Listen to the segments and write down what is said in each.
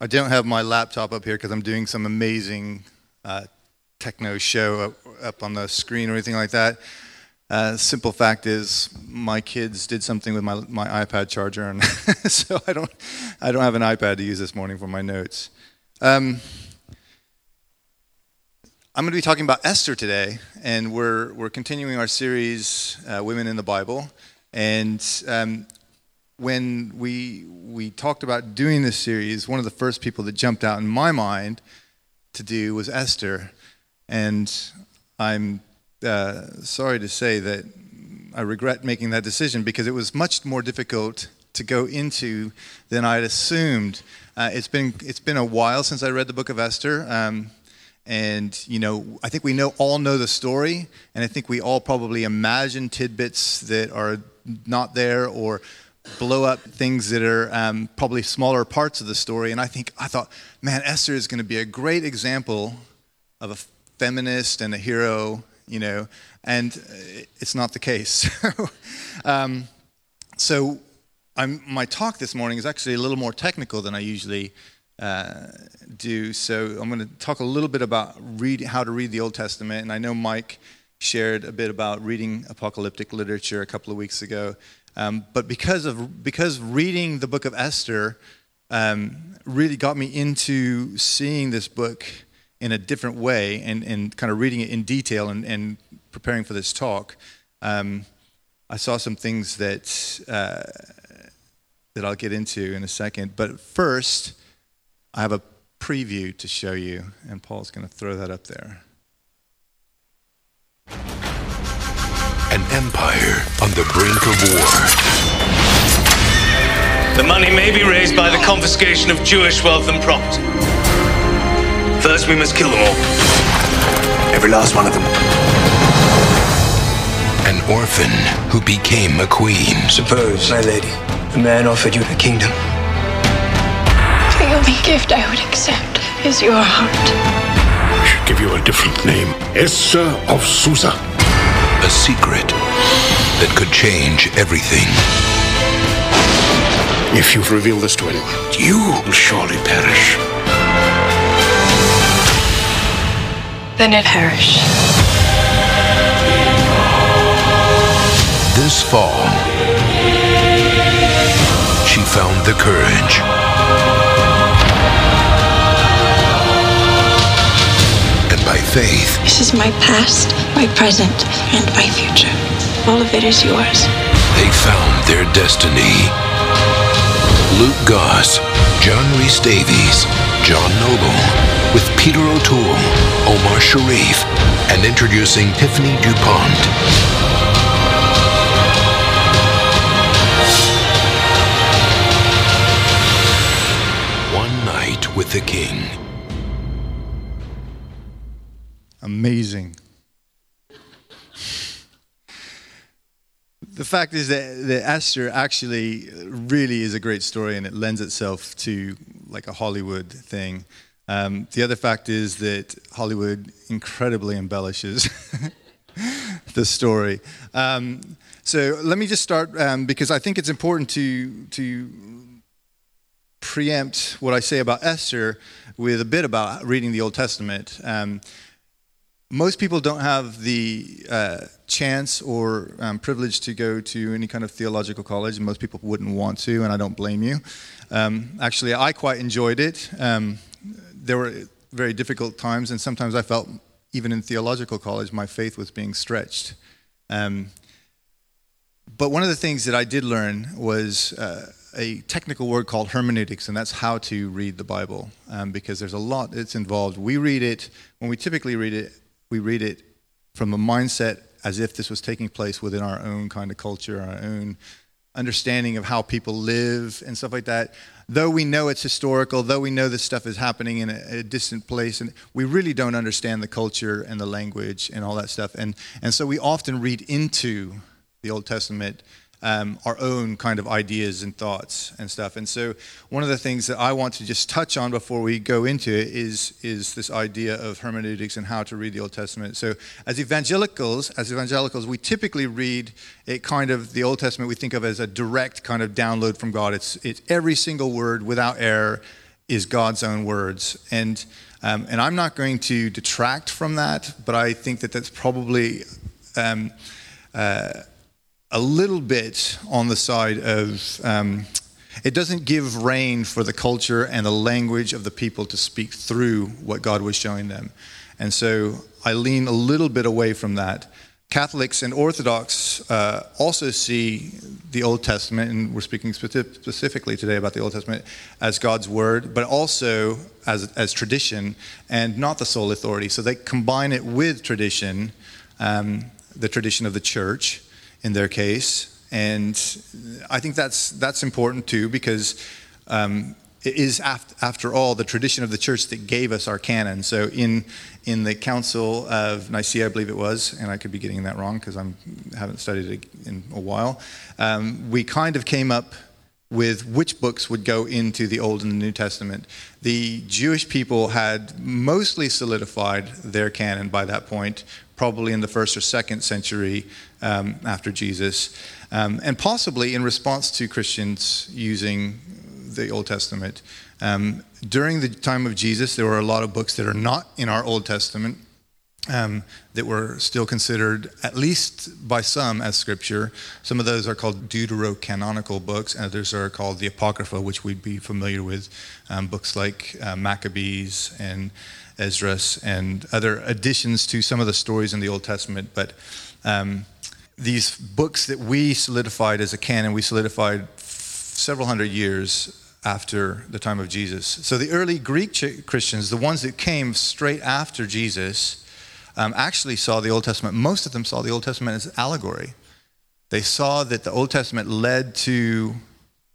I don't have my laptop up here because I'm doing some amazing uh, techno show up, up, on the screen or anything like that. Uh, simple fact is, my kids did something with my, my iPad charger, and so I don't, I don't have an iPad to use this morning for my notes. Um, I'm going to be talking about Esther today, and we're, we're continuing our series, uh, Women in the Bible. And um, when we we talked about doing this series, one of the first people that jumped out in my mind to do was Esther, and I'm uh, sorry to say that I regret making that decision because it was much more difficult to go into than I'd assumed. Uh, it's been it's been a while since I read the book of Esther. Um, and you know, I think we know all know the story, and I think we all probably imagine tidbits that are not there or blow up things that are um, probably smaller parts of the story. And I think I thought, man, Esther is going to be a great example of a feminist and a hero, you know, and it's not the case. um, so I'm, my talk this morning is actually a little more technical than I usually uh, do. So I'm going to talk a little bit about read, how to read the Old Testament, and I know Mike shared a bit about reading apocalyptic literature a couple of weeks ago. Um, but because of because reading the book of Esther um, really got me into seeing this book in a different way and, and kind of reading it in detail and, and preparing for this talk, um, I saw some things that uh, that I'll get into in a second. But first, I have a preview to show you, and Paul's going to throw that up there. An empire on the brink of war. The money may be raised by the confiscation of Jewish wealth and property. First, we must kill them all. Every last one of them. An orphan who became a queen. Suppose, my lady, a man offered you the kingdom. The only gift I would accept is your heart. I should give you a different name Esther of Susa a secret that could change everything. If you reveal this to anyone, you will surely perish. Then it perish. This fall, she found the courage faith. This is my past, my present, and my future. All of it is yours. They found their destiny. Luke Goss, John Rhys-Davies, John Noble, with Peter O'Toole, Omar Sharif, and introducing Tiffany Dupont. Amazing. The fact is that, that Esther actually really is a great story and it lends itself to like a Hollywood thing. Um, the other fact is that Hollywood incredibly embellishes the story. Um, so let me just start um, because I think it's important to to preempt what I say about Esther with a bit about reading the Old Testament. Most people don't have the uh, chance or um, privilege to go to any kind of theological college, and most people wouldn't want to, and I don't blame you. Um, actually, I quite enjoyed it. Um, there were very difficult times, and sometimes I felt, even in theological college, my faith was being stretched. Um, but one of the things that I did learn was uh, a technical word called hermeneutics, and that's how to read the Bible, um, because there's a lot that's involved. We read it, when we typically read it, we read it from a mindset as if this was taking place within our own kind of culture, our own understanding of how people live and stuff like that. Though we know it's historical, though we know this stuff is happening in a, a, distant place, and we really don't understand the culture and the language and all that stuff. And, and so we often read into the Old Testament um, our own kind of ideas and thoughts and stuff. And so, one of the things that I want to just touch on before we go into it is is this idea of hermeneutics and how to read the Old Testament. So, as evangelicals, as evangelicals, we typically read it kind of the Old Testament. We think of as a direct kind of download from God. It's it's every single word without error. is God's own words. And, um, and I'm not going to detract from that, but I think that that's probably um, uh, a little bit on the side of um, it doesn't give rein for the culture and the language of the people to speak through what God was showing them. And so I lean a little bit away from that. Catholics and Orthodox uh, also see the Old Testament, and we're speaking specifically today about the Old Testament, as God's word, but also as, as tradition and not the sole authority. So they combine it with tradition, um, the tradition of the church in their case. And I think that's, that's important too, because um, it is, after, after all, the tradition of the church that gave us our canon. So in, in the Council of Nicaea, I believe it was, and I could be getting that wrong because I haven't studied it in a while, um, we kind of came up with which books would go into the Old and the New Testament. The Jewish people had mostly solidified their canon by that point, probably in the first or second century um, after Jesus, um, and possibly in response to Christians using the Old Testament. Um, during the time of Jesus, there were a lot of books that are not in our Old Testament. Um, that were still considered, at least by some, as scripture. Some of those are called deuterocanonical books, and others are called the Apocrypha, which we'd be familiar with. Um, books like uh, Maccabees and Esdras and other additions to some of the stories in the Old Testament. But um, these books that we solidified as a canon, we solidified f- several hundred years after the time of Jesus. So the early Greek ch- Christians, the ones that came straight after Jesus, um, actually saw the Old Testament, most of them saw the Old Testament as allegory. They saw that the Old Testament led to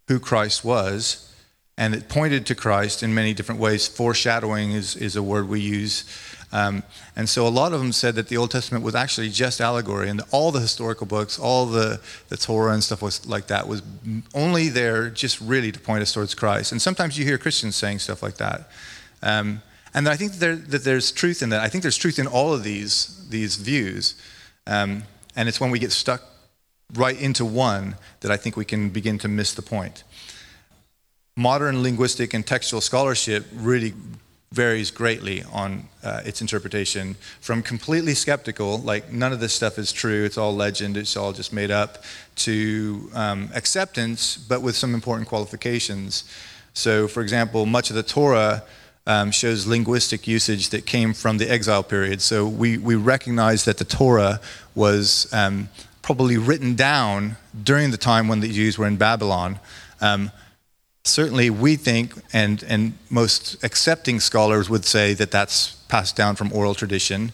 who Christ was, and it pointed to Christ in many different ways. Foreshadowing is, is a word we use um, and so a lot of them said that the Old Testament was actually just allegory, and all the historical books, all the, the Torah and stuff was like that, was only there just really to point us towards Christ. And sometimes you hear Christians saying stuff like that. Um, and I think that, there, that, there's truth in that. I think there's truth in all of these, these views. Um, and it's when we get stuck right into one that I think we can begin to miss the point. Modern linguistic and textual scholarship really varies greatly on uh, its interpretation from completely skeptical, like none of this stuff is true, it's all legend, it's all just made up, to um, acceptance, but with some important qualifications. So, for example, much of the Torah um, shows linguistic usage that came from the exile period. So, we, we recognize that the Torah was um, probably written down during the time when the Jews were in Babylon. Um, certainly we think, and, and most accepting scholars would say that that's passed down from oral tradition.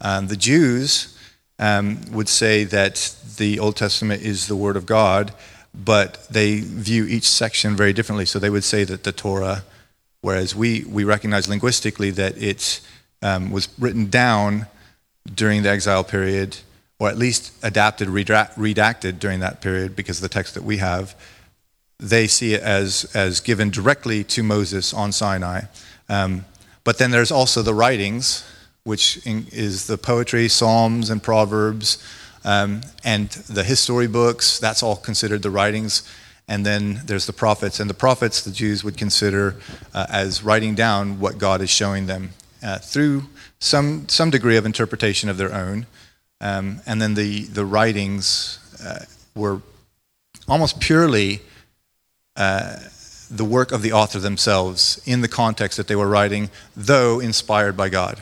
Um, the Jews um, would say that the Old Testament is the Word of God, but they view each section very differently. So they would say that the Torah, whereas we, we recognize linguistically that it um, was written down during the exile period, or at least adapted, redacted during that period because the text that we have they see it as, as given directly to Moses on Sinai. Um, but then there's also the writings, which is the poetry, Psalms, and Proverbs, um, and the history books. That's all considered the writings. And then there's the prophets. And the prophets, the Jews would consider uh, as writing down what God is showing them uh, through some, some degree of interpretation of their own. Um, and then the, the writings uh, were almost purely uh, the work of the author themselves in the context that they were writing, though inspired by God.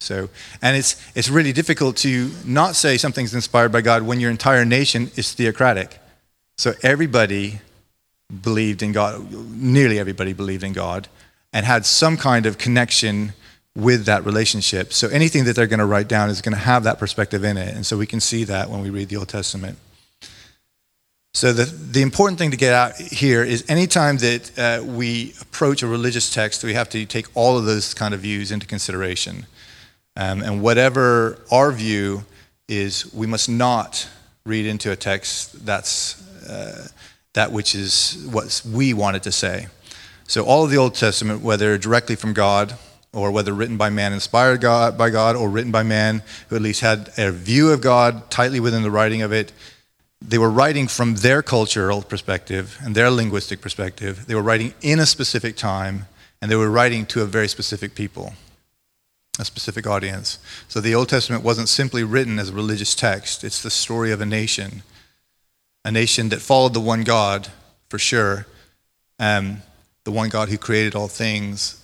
So, and it's, it's really difficult to not say something's inspired by God when your entire nation is theocratic. So everybody believed in God, nearly everybody believed in God, and had some kind of connection with that relationship. So anything that they're going to write down is going to have that perspective in it. And so we can see that when we read the Old Testament. So the, the important thing to get out here is anytime that uh, we approach a religious text, we have to take all of those kind of views into consideration. Um, and whatever our view is, we must not read into a text that's uh, that which is what we wanted to say. So all of the Old Testament, whether directly from God or whether written by man, inspired God, by God, or written by man who at least had a view of God tightly within the writing of it, they were writing from their cultural perspective and their linguistic perspective. They were writing in a specific time, and they were writing to a very specific people, a specific audience. So the Old Testament wasn't simply written as a religious text, it's the story of a nation, a nation that followed the one God for sure, um, the one God who created all things,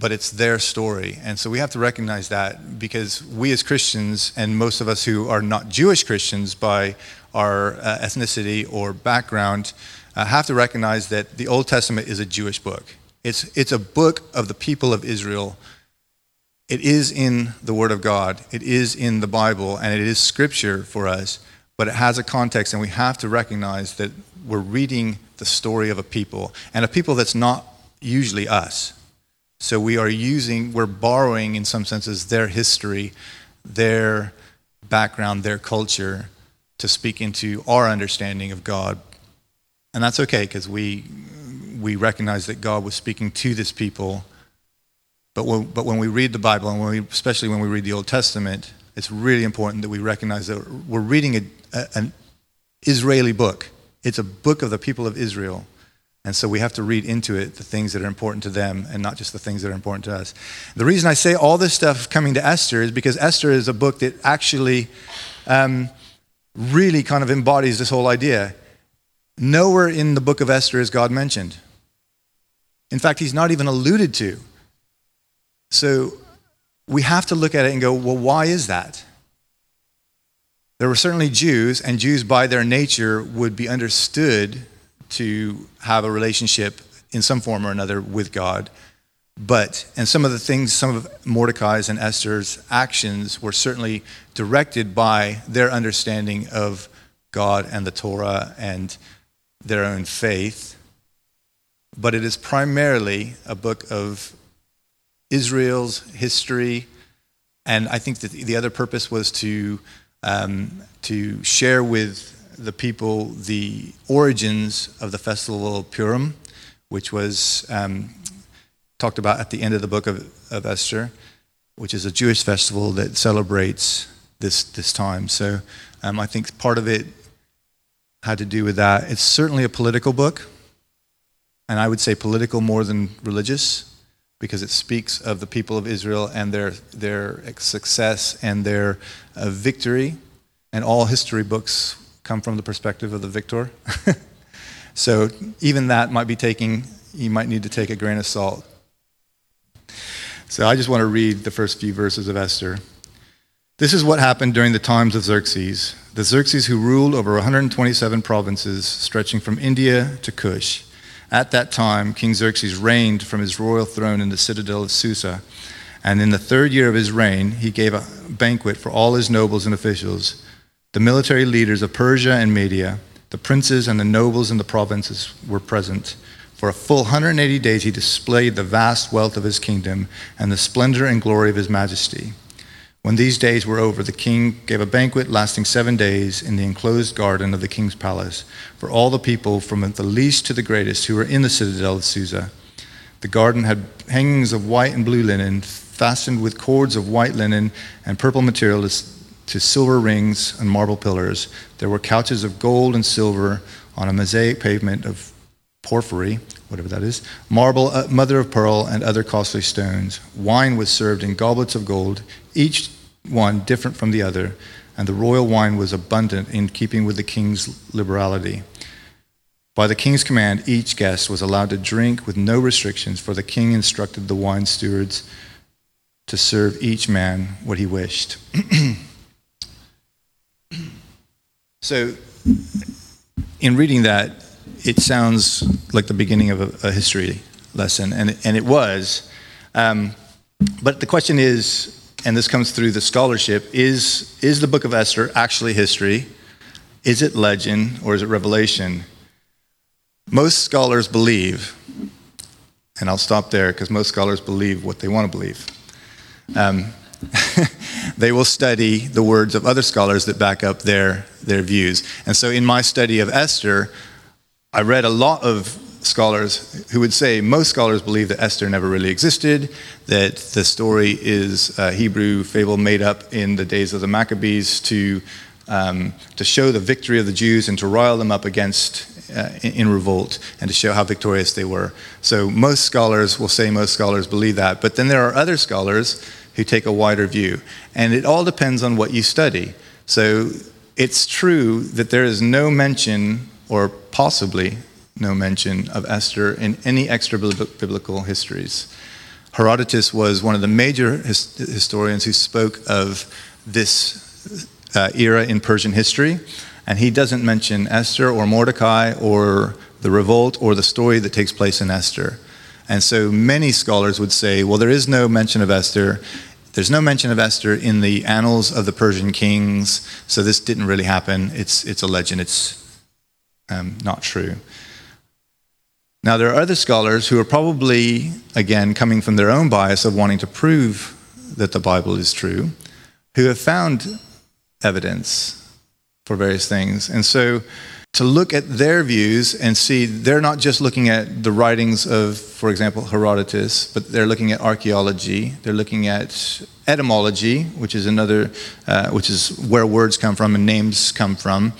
but it's their story. And so we have to recognize that because we as Christians, and most of us who are not Jewish Christians by our uh, ethnicity or background, uh, have to recognize that the Old Testament is a Jewish book. It's, it's a book of the people of Israel. It is in the Word of God, it is in the Bible, and it is scripture for us, but it has a context, and we have to recognize that we're reading the story of a people, and a people that's not usually us. So we are using, we're borrowing in some senses their history, their background, their culture to speak into our understanding of God. And that's okay because we, we recognize that God was speaking to this people. But when, but when we read the Bible, and when we, especially when we read the Old Testament, it's really important that we recognize that we're reading a, a, an Israeli book. It's a book of the people of Israel. And so we have to read into it the things that are important to them and not just the things that are important to us. The reason I say all this stuff coming to Esther is because Esther is a book that actually um, really kind of embodies this whole idea. Nowhere in the book of Esther is God mentioned. In fact, he's not even alluded to. So we have to look at it and go, well, why is that? There were certainly Jews, and Jews by their nature would be understood to have a relationship in some form or another with God. But, and some of the things, some of Mordecai's and Esther's actions were certainly directed by their understanding of God and the Torah and their own faith. But it is primarily a book of Israel's history. And I think that the other purpose was to, um, to share with the people the origins of the festival of Purim, which was um, talked about at the end of the book of, of Esther, which is a Jewish festival that celebrates this, this time. So um, I think part of it had to do with that. It's certainly a political book, and I would say political more than religious because it speaks of the people of Israel and their, their success and their uh, victory. And all history books come from the perspective of the victor. so even that might be taking, you might need to take a grain of salt. So I just want to read the first few verses of Esther. This is what happened during the times of Xerxes, the Xerxes who ruled over 127 provinces stretching from India to Cush. At that time, King Xerxes reigned from his royal throne in the citadel of Susa. And in the third year of his reign, he gave a banquet for all his nobles and officials the military leaders of Persia and Media, the princes and the nobles in the provinces were present. For a full 180 days he displayed the vast wealth of his kingdom and the splendor and glory of his majesty. When these days were over, the king gave a banquet lasting seven days in the enclosed garden of the king's palace for all the people, from the least to the greatest, who were in the citadel of Susa. The garden had hangings of white and blue linen, fastened with cords of white linen and purple material to silver rings and marble pillars. There were couches of gold and silver on a mosaic pavement of porphyry, whatever that is, marble, uh, mother of pearl, and other costly stones. Wine was served in goblets of gold, each one different from the other, and the royal wine was abundant in keeping with the king's liberality. By the king's command, each guest was allowed to drink with no restrictions, for the king instructed the wine stewards to serve each man what he wished. So, in reading that, it sounds like the beginning of a, a history lesson, and, and it was. Um, but the question is, and this comes through the scholarship, is, is the book of Esther actually history? Is it legend or is it revelation? Most scholars believe, and I'll stop there because most scholars believe what they want to believe. Um, they will study the words of other scholars that back up their, their views. And so in my study of Esther, I read a lot of scholars who would say most scholars believe that Esther never really existed, that the story is a Hebrew fable made up in the days of the Maccabees to, um, to show the victory of the Jews and to rile them up against uh, in, in revolt and to show how victorious they were. So most scholars will say most scholars believe that, but then there are other scholars who take a wider view. And it all depends on what you study. So it's true that there is no mention, or possibly no mention, of Esther in any extra biblical histories. Herodotus was one of the major his- historians who spoke of this uh, era in Persian history, and he doesn't mention Esther or Mordecai or the revolt or the story that takes place in Esther. And so many scholars would say, well, there is no mention of Esther. There's no mention of Esther in the annals of the Persian kings, so this didn't really happen. It's, it's a legend, it's um, not true. Now, there are other scholars who are probably, again, coming from their own bias of wanting to prove that the Bible is true, who have found evidence for various things. And so to look at their views and see they're not just looking at the writings of, for example, Herodotus, but they're looking at archaeology, they're looking at etymology, which is another, uh, which is where words come from and names come from.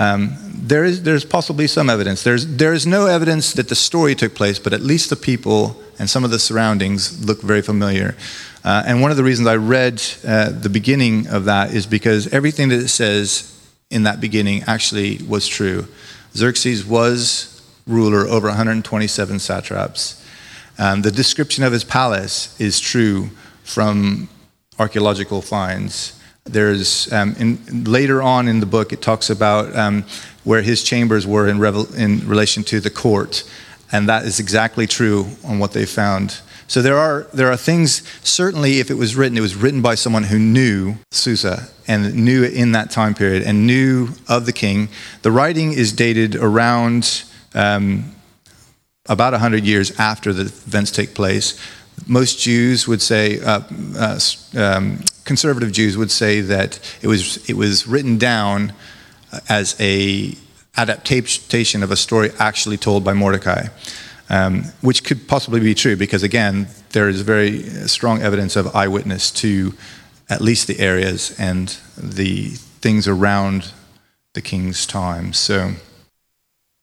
Um, there is, there's possibly some evidence. There's, there is no evidence that the story took place, but at least the people and some of the surroundings look very familiar. Uh, and one of the reasons I read uh, the beginning of that is because everything that it says in that beginning actually was true. Xerxes was ruler over 127 satraps. Um, the description of his palace is true from archaeological finds. There's um, in, later on in the book, it talks about um, where his chambers were in, revel, in relation to the court, and that is exactly true on what they found. So there are there are things. Certainly, if it was written, it was written by someone who knew Susa and knew it in that time period and knew of the king. The writing is dated around. Um, about 100 years after the events take place. Most Jews would say, uh, uh, um, conservative Jews would say that it was, it was written down as a adaptation of a story actually told by Mordecai, um, which could possibly be true because again, there is very strong evidence of eyewitness to at least the areas and the things around the king's time. So,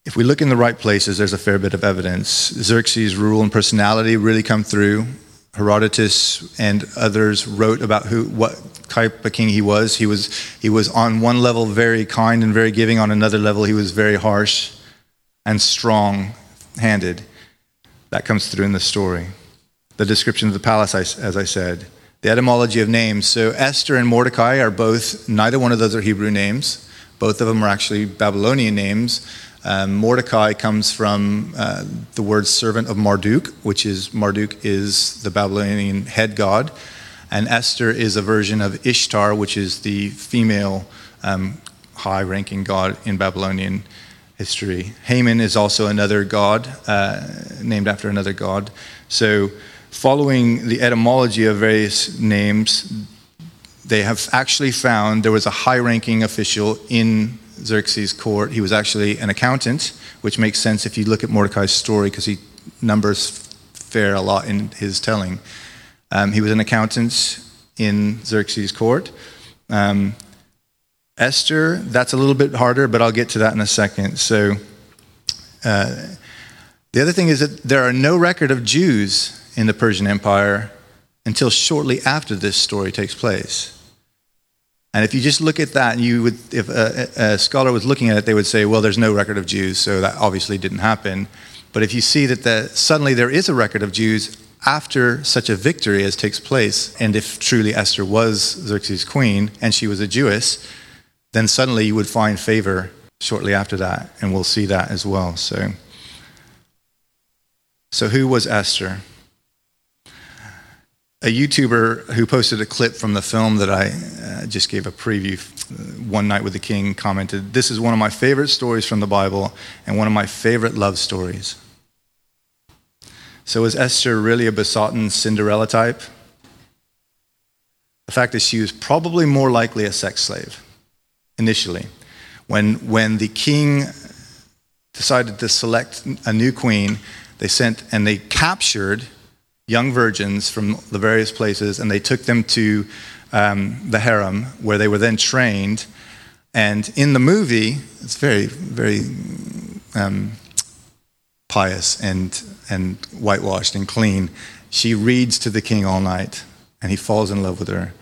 if we look in the right places, there's a fair bit of evidence. Xerxes' rule and personality really come through. Herodotus and others wrote about who, what type of king he was. He was, he was on one level very kind and very giving, on another level, he was very harsh and strong handed. That comes through in the story. The description of the palace, as I said, the etymology of names. So Esther and Mordecai are both, neither one of those are Hebrew names. Both of them are actually Babylonian names. Um, Mordecai comes from uh, the word servant of Marduk, which is Marduk is the Babylonian head god, and Esther is a version of Ishtar, which is the female um, high-ranking god in Babylonian history. Haman is also another god, uh, named after another god. So, following the etymology of various names, they have actually found there was a high-ranking official in Xerxes' court. He was actually an accountant, which makes sense if you look at Mordecai's story because he numbers fare a lot in his telling. Um, he was an accountant in Xerxes' court. Um, Esther, that's a little bit harder, but I'll get to that in a second. So, uh, the other thing is that there are no record of Jews in the Persian Empire until shortly after this story takes place. And if you just look at that, and you would, if a, a, scholar was looking at it, they would say, well, there's no record of Jews, so that obviously didn't happen. But if you see that the, suddenly there is a record of Jews after such a victory as takes place, and if truly Esther was Xerxes' queen and she was a Jewess, then suddenly you would find favor shortly after that, and we'll see that as well. So, so who was Esther? A YouTuber who posted a clip from the film that I uh, just gave a preview uh, one night with the king commented, This is one of my favorite stories from the Bible and one of my favorite love stories. So, is Esther really a besotted Cinderella type? The fact is, she was probably more likely a sex slave initially. When, when the king decided to select a new queen, they sent and they captured young virgins from the various places, and they took them to um, the harem, where they were then trained. And in the movie, it's very, very um, pious and, and whitewashed and clean. She reads to the king all night, and he falls in love with her.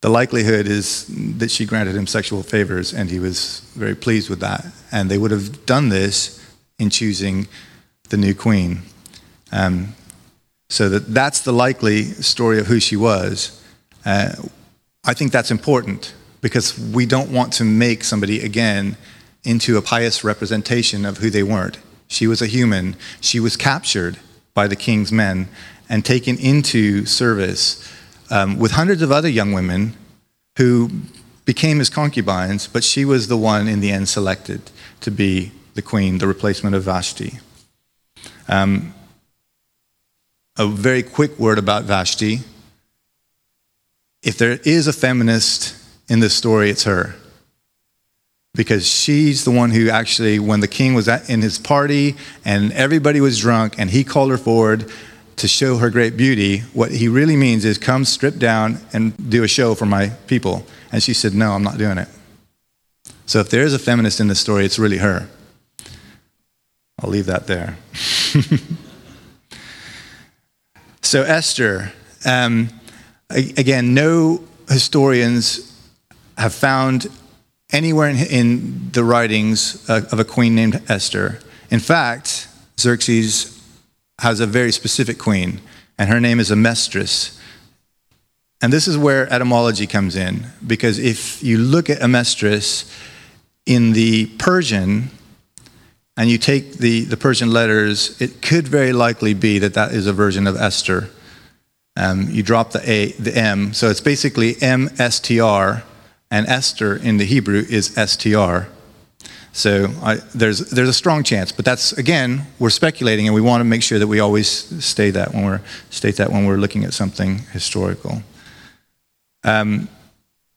The likelihood is that she granted him sexual favors, and he was very pleased with that. And they would have done this in choosing the new queen. Um, so that that's the likely story of who she was. Uh, I think that's important because we don't want to make somebody again into a pious representation of who they weren't. She was a human. She was captured by the king's men and taken into service um, with hundreds of other young women who became his concubines, but she was the one in the end selected to be the queen, the replacement of Vashti. Um, a very quick word about Vashti. If there is a feminist in this story, it's her. Because she's the one who actually, when the king was at, in his party and everybody was drunk and he called her forward to show her great beauty, what he really means is come strip down and do a show for my people. And she said, No, I'm not doing it. So if there is a feminist in this story, it's really her. I'll leave that there. so, Esther, um, again, no historians have found anywhere in, in the writings of a queen named Esther. In fact, Xerxes has a very specific queen, and her name is Amestris. And this is where etymology comes in, because if you look at Amestris in the Persian, and you take the, the Persian letters, it could very likely be that that is a version of Esther. Um, you drop the A, the M, so it's basically M S T R, and Esther in the Hebrew is S T R. So I, there's there's a strong chance, but that's again we're speculating, and we want to make sure that we always stay that when we're state that when we're looking at something historical. Um,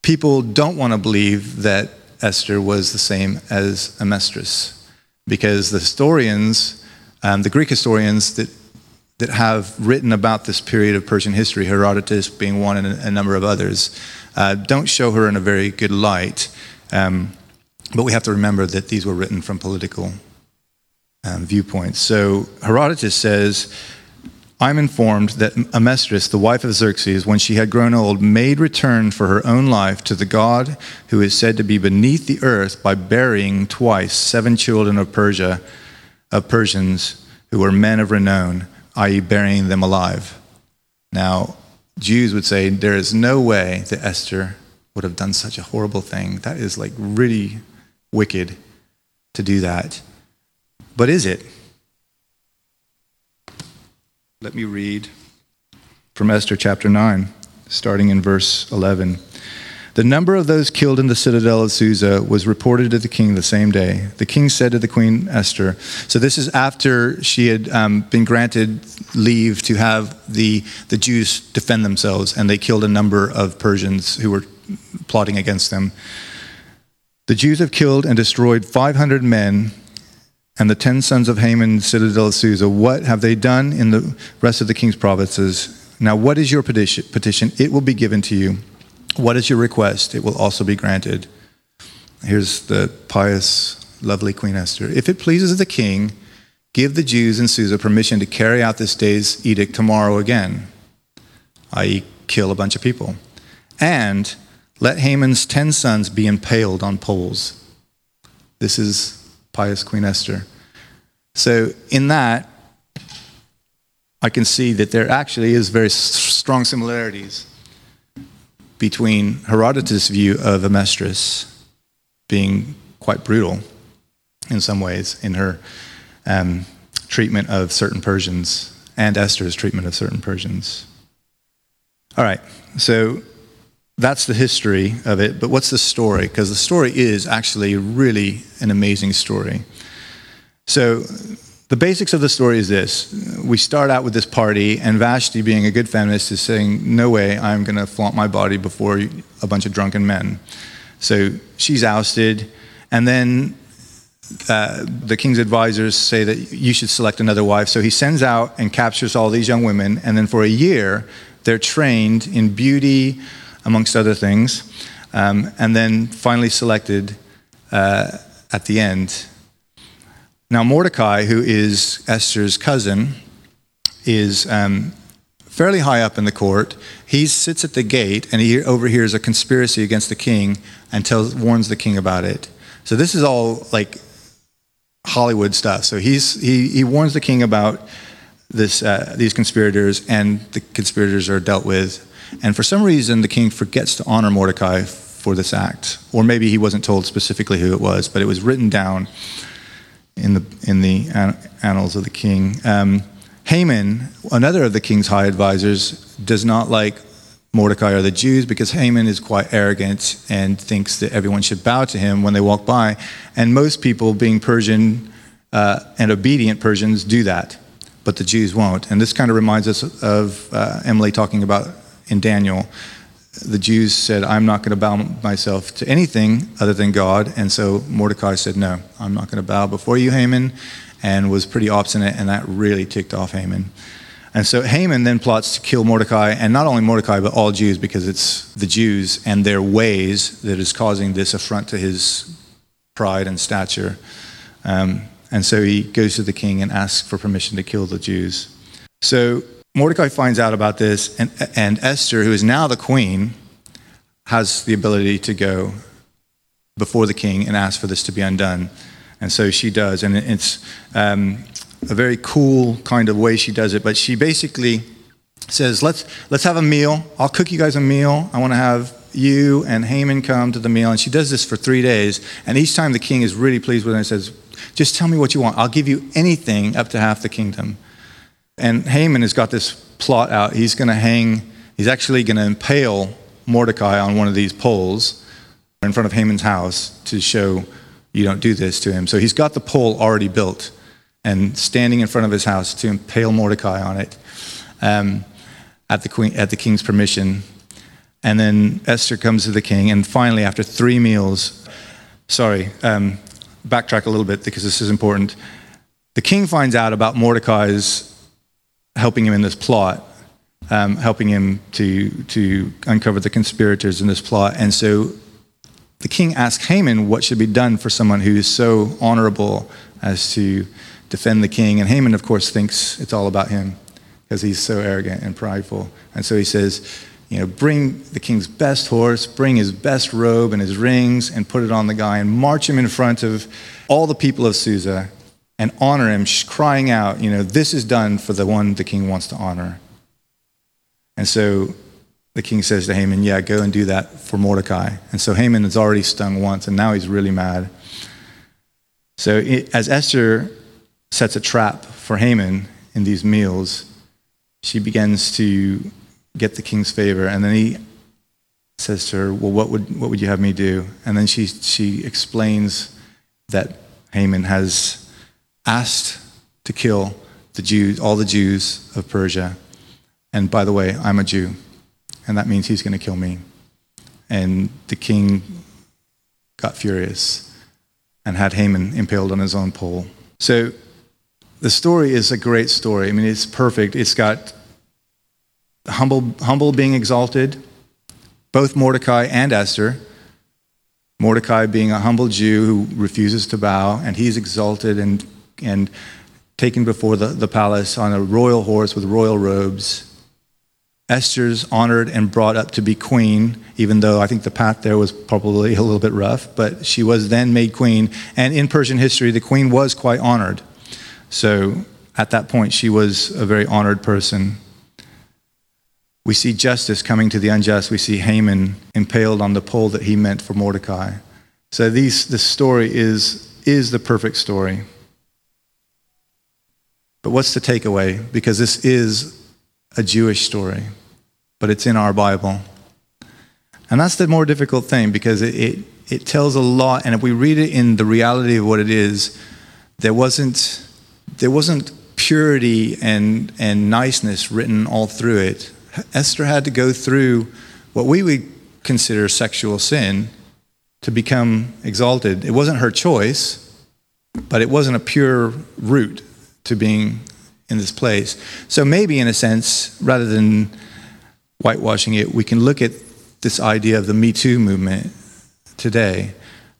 people don't want to believe that Esther was the same as Amestris, because the historians, um, the Greek historians that that have written about this period of Persian history, Herodotus being one and a, number of others, uh, don't show her in a very good light. Um, but we have to remember that these were written from political um, viewpoints. So Herodotus says, I'm informed that Amestris, the wife of Xerxes, when she had grown old, made return for her own life to the god who is said to be beneath the earth by burying twice seven children of Persia, of Persians who were men of renown, i.e., burying them alive. Now, Jews would say there is no way that Esther would have done such a horrible thing. That is like really wicked to do that. But is it? Let me read from Esther chapter 9, starting in verse 11. The number of those killed in the citadel of Susa was reported to the king the same day. The king said to the queen Esther, so this is after she had um, been granted leave to have the, the Jews defend themselves, and they killed a number of Persians who were plotting against them. The Jews have killed and destroyed 500 men and the 10 sons of Haman, citadel of Susa. What have they done in the rest of the king's provinces? Now, what is your petition? It will be given to you. What is your request? It will also be granted. Here's the pious, lovely Queen Esther. If it pleases the king, give the Jews in Susa permission to carry out this day's edict tomorrow again, i.e., kill a bunch of people. And let Haman's ten sons be impaled on poles. This is pious Queen Esther. So, in that, I can see that there actually is very strong similarities between Herodotus' view of Amestris being quite brutal in some ways in her um, treatment of certain Persians and Esther's treatment of certain Persians. All right, so that's the history of it, but what's the story? Because the story is actually really an amazing story. So, the basics of the story is this we start out with this party, and Vashti, being a good feminist, is saying, No way, I'm going to flaunt my body before a bunch of drunken men. So, she's ousted, and then uh, the king's advisors say that you should select another wife. So, he sends out and captures all these young women, and then for a year, they're trained in beauty amongst other things, um, and then finally selected uh, at the end. Now, Mordecai, who is Esther's cousin, is um, fairly high up in the court. He sits at the gate and he overhears a conspiracy against the king and tells, warns the king about it. So this is all like Hollywood stuff. So he's, he, he warns the king about this, uh, these conspirators, and the conspirators are dealt with. And for some reason, the king forgets to honor Mordecai for this act. Or maybe he wasn't told specifically who it was, but it was written down in the, in the annals of the king. Um, Haman, another of the king's high advisors, does not like Mordecai or the Jews because Haman is quite arrogant and thinks that everyone should bow to him when they walk by. And most people, being Persian uh, and obedient Persians, do that, but the Jews won't. And this kind of reminds us of uh, Emily talking about in Daniel. The Jews said, I'm not going to bow myself to anything other than God. And so Mordecai said, No, I'm not going to bow before you, Haman and was pretty obstinate, and that really ticked off Haman. And so Haman then plots to kill Mordecai, and not only Mordecai, but all Jews, because it's the Jews and their ways that is causing this affront to his pride and stature. Um, and so he goes to the king and asks for permission to kill the Jews. So Mordecai finds out about this, and, and Esther, who is now the queen, has the ability to go before the king and ask for this to be undone. And so she does. And it's um, a very cool kind of way she does it. But she basically says, let's, let's have a meal. I'll cook you guys a meal. I want to have you and Haman come to the meal. And she does this for three days. And each time the king is really pleased with her and says, just tell me what you want. I'll give you anything up to half the kingdom. And Haman has got this plot out. He's going to hang, he's actually going to impale Mordecai on one of these poles in front of Haman's house to show you don't do this to him. So he's got the pole already built and standing in front of his house to impale Mordecai on it um, at, the queen, at the king's permission. And then Esther comes to the king, and finally, after three meals, sorry, um, backtrack a little bit because this is important. The king finds out about Mordecai's helping him in this plot, um, helping him to, to uncover the conspirators in this plot. And so the king asks Haman what should be done for someone who is so honorable as to defend the king. And Haman, of course, thinks it's all about him because he's so arrogant and prideful. And so he says, you know, bring the king's best horse, bring his best robe and his rings, and put it on the guy, and march him in front of all the people of Susa and honor him, crying out, you know, this is done for the one the king wants to honor. And so the king says to Haman, Yeah, go and do that for Mordecai. And so Haman is already stung once, and now he's really mad. So it, as Esther sets a trap for Haman in these meals, she begins to get the king's favor. And then he says to her, Well, what would, what would you have me do? And then she, she explains that Haman has asked to kill the Jews, all the Jews of Persia. And by the way, I'm a Jew and that means he's going to kill me. And the king got furious and had Haman impaled on his own pole. So the story is a great story. I mean, it's perfect. It's got humble, humble being exalted, both Mordecai and Esther. Mordecai being a humble Jew who refuses to bow, and he's exalted and, and taken before the, the palace on a royal horse with royal robes. Esther's honored and brought up to be queen, even though I think the path there was probably a little bit rough, but she was then made queen. And in Persian history, the queen was quite honored. So at that point, she was a very honored person. We see justice coming to the unjust. We see Haman impaled on the pole that he meant for Mordecai. So these, this story is, is the perfect story. But what's the takeaway? Because this is a Jewish story, but it's in our Bible. And that's the more difficult thing because it, it, it, tells a lot. And if we read it in the reality of what it is, there wasn't, there wasn't purity and, and niceness written all through it. Esther had to go through what we would consider sexual sin to become exalted. It wasn't her choice, but it wasn't a pure route to being in this place. So maybe, in a sense, rather than whitewashing it, we can look at this idea of the Me Too movement today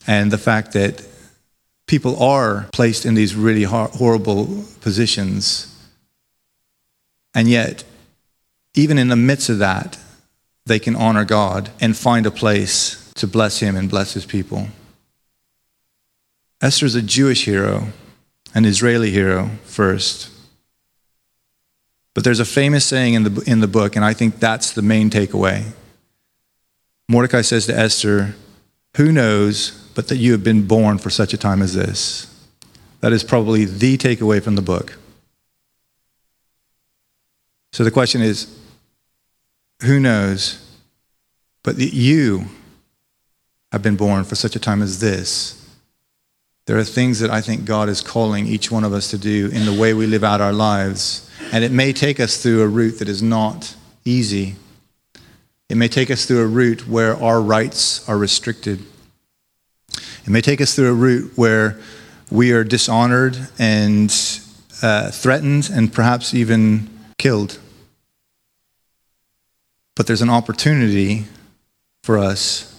and the fact that people are placed in these really hor- horrible positions. And yet, even in the midst of that, they can honor God and find a place to bless Him and bless His people. Esther's a Jewish hero, an Israeli hero first. But there's a famous saying in the, in the book, and I think that's the main takeaway. Mordecai says to Esther, Who knows but that you have been born for such a time as this? That is probably the takeaway from the book. So the question is who knows but that you have been born for such a time as this? There are things that I think God is calling each one of us to do in the way we live out our lives. And it may take us through a route that is not easy. It may take us through a route where our rights are restricted. It may take us through a route where we are dishonored and uh, threatened and perhaps even killed. But there's an opportunity for us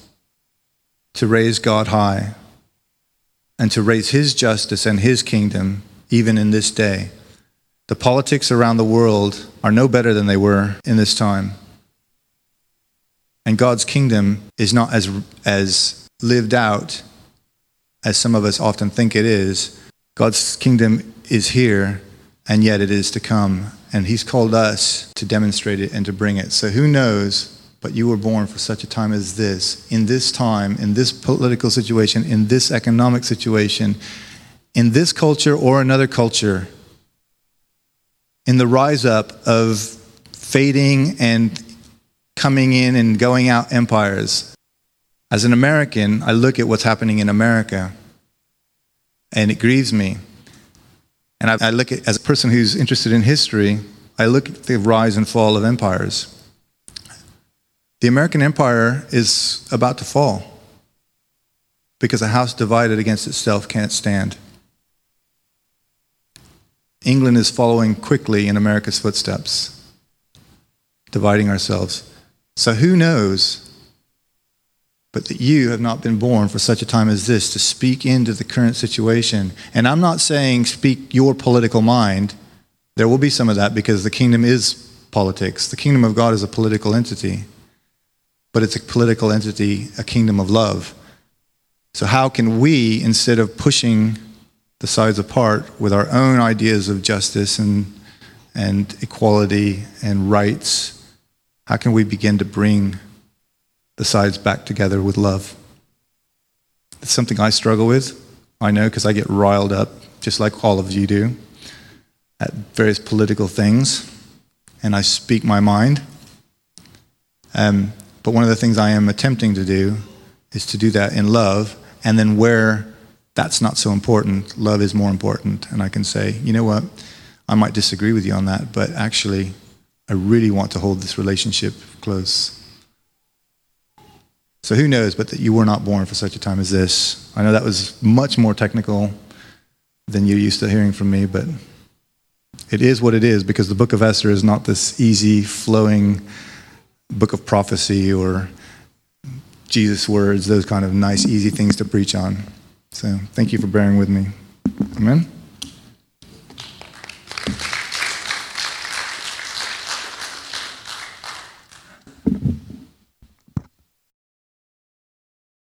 to raise God high and to raise His justice and His kingdom even in this day. The politics around the world are no better than they were in this time. And God's kingdom is not as, as lived out as some of us often think it is. God's kingdom is here, and yet it is to come. And He's called us to demonstrate it and to bring it. So who knows? But you were born for such a time as this, in this time, in this political situation, in this economic situation, in this culture or another culture, in the rise up of fading and coming in and going out empires. As an American, I look at what's happening in America and it grieves me. And I, I look at, as a person who's interested in history, I look at the rise and fall of empires. The American empire is about to fall because a house divided against itself can't stand. England is following quickly in America's footsteps, dividing ourselves. So who knows but that you have not been born for such a time as this to speak into the current situation. And I'm not saying speak your political mind. There will be some of that because the kingdom is politics. The kingdom of God is a political entity, but it's a political entity, a kingdom of love. So, how can we, instead of pushing the sides apart with our own ideas of justice and, and equality and rights, how can we begin to bring the sides back together with love. It's something I struggle with. I know because I get riled up, just like all of you do, at various political things, and I speak my mind. Um, but one of the things I am attempting to do is to do that in love, and then where that's not so important, love is more important. And I can say, you know what, I might disagree with you on that, but actually, I really want to hold this relationship close. So who knows, but that you were not born for such a time as this. I know that was much more technical than you're used to hearing from me, but it is what it is because the book of Esther is not this easy, flowing book of prophecy or Jesus' words, those kind of nice, easy things to preach on. So thank you for bearing with me. Amen.